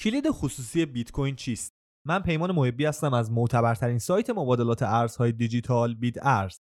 کلید خصوصی بیت کوین چیست؟ من پیمان محبی هستم از معتبرترین سایت مبادلات ارزهای دیجیتال بیت ارز.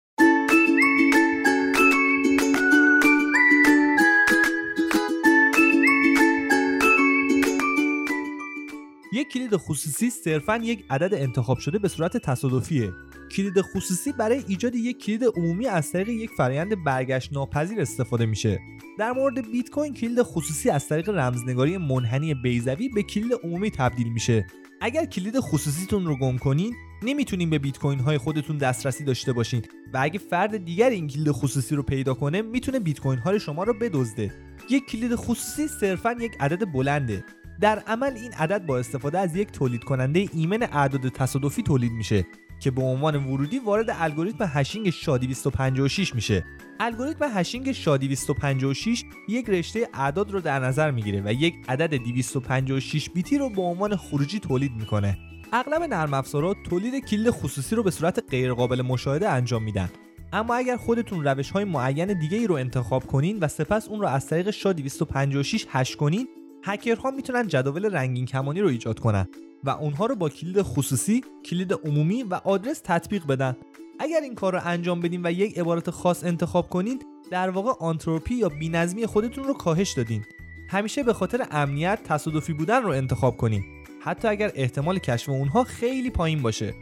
یک کلید خصوصی صرفا یک عدد انتخاب شده به صورت تصادفیه. کلید خصوصی برای ایجاد یک کلید عمومی از طریق یک فرایند برگشت ناپذیر استفاده میشه. در مورد بیت کوین کلید خصوصی از طریق رمزنگاری منحنی بیضوی به کلید عمومی تبدیل میشه. اگر کلید خصوصیتون رو گم کنین نمی‌تونین به بیت کوین های خودتون دسترسی داشته باشین و اگه فرد دیگر این کلید خصوصی رو پیدا کنه می‌تونه بیت کوین های شما رو بدزده. یک کلید خصوصی صرفا یک عدد بلنده. در عمل این عدد با استفاده از یک تولید کننده ایمن اعداد تصادفی تولید میشه. که به عنوان ورودی وارد الگوریتم hashing SHA 256 میشه. الگوریتم hashing SHA 256 یک رشته اعداد رو در نظر می‌گیره و یک عدد 256 بیتی رو به عنوان خروجی تولید می‌کنه. اغلب نرم افزارها تولید کلید خصوصی رو به صورت غیرقابل مشاهده انجام میدن. اما اگر خودتون روش های معین دیگه ای رو انتخاب کنین و سپس اون رو از طریق SHA 256 hash کنین هکرها می‌تونن جداول رنگین کمانی رو ایجاد کنن و اونها رو با کلید خصوصی، کلید عمومی و آدرس تطبیق بدن. اگر این کار رو انجام بدین و یک عبارت خاص انتخاب کنین، در واقع آنتروپی یا بینظمی خودتون رو کاهش دادین. همیشه به خاطر امنیت تصادفی بودن رو انتخاب کنین، حتی اگر احتمال کشف اونها خیلی پایین باشه.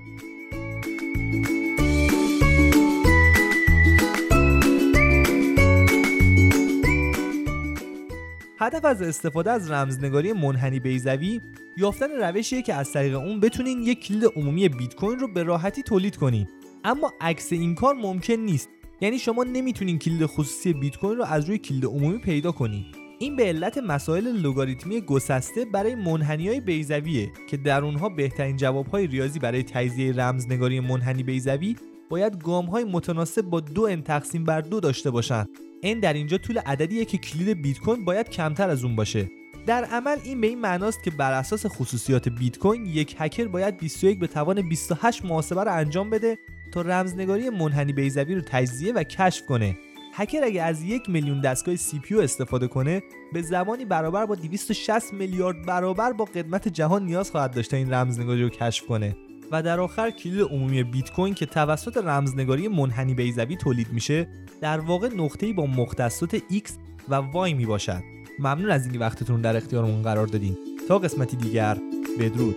هدف از استفاده از رمزنگاری منحنی بیزوی یافتن روشیه که از طریق اون بتونین یک کلید عمومی بیت کوین رو به راحتی تولید کنین اما عکس این کار ممکن نیست. یعنی شما نمی‌تونین کلید خصوصی بیت کوین رو از روی کلید عمومی پیدا کنین این به علت مسائل لوگاریتمی گسسته برای منحنی های بیزویه که در اونها بهترین جوابهای ریاضی برای تجزیه رمزنگاری منحنی بیزوی باید گام های متناسب با دو ان تقسیم بر دو داشته باشند n در اینجا طول عددیه که کلید بیت کوین باید کمتر از اون باشه. در عمل این به این معناست که بر اساس خصوصیات بیت کوین یک هکر باید 21 به توان 28 محاسبه رو انجام بده تا رمزنگاری منحنی بیزوی رو تجزیه و کشف کنه. هکر اگه از یک میلیون دستگاه سی پی استفاده کنه به زمانی برابر با 260 میلیارد برابر با قدمت جهان نیاز خواهد داشت تا این رمزنگاری رو کشف کنه. و در آخر کلید عمومی بیت کوین که توسط رمزنگاری منحنی بیزوی تولید میشه در واقع نقطه‌ای با مختصات X و Y می باشد ممنون از اینکه وقتتون در اختیارمون قرار دادین. تا قسمتی دیگر بدرود.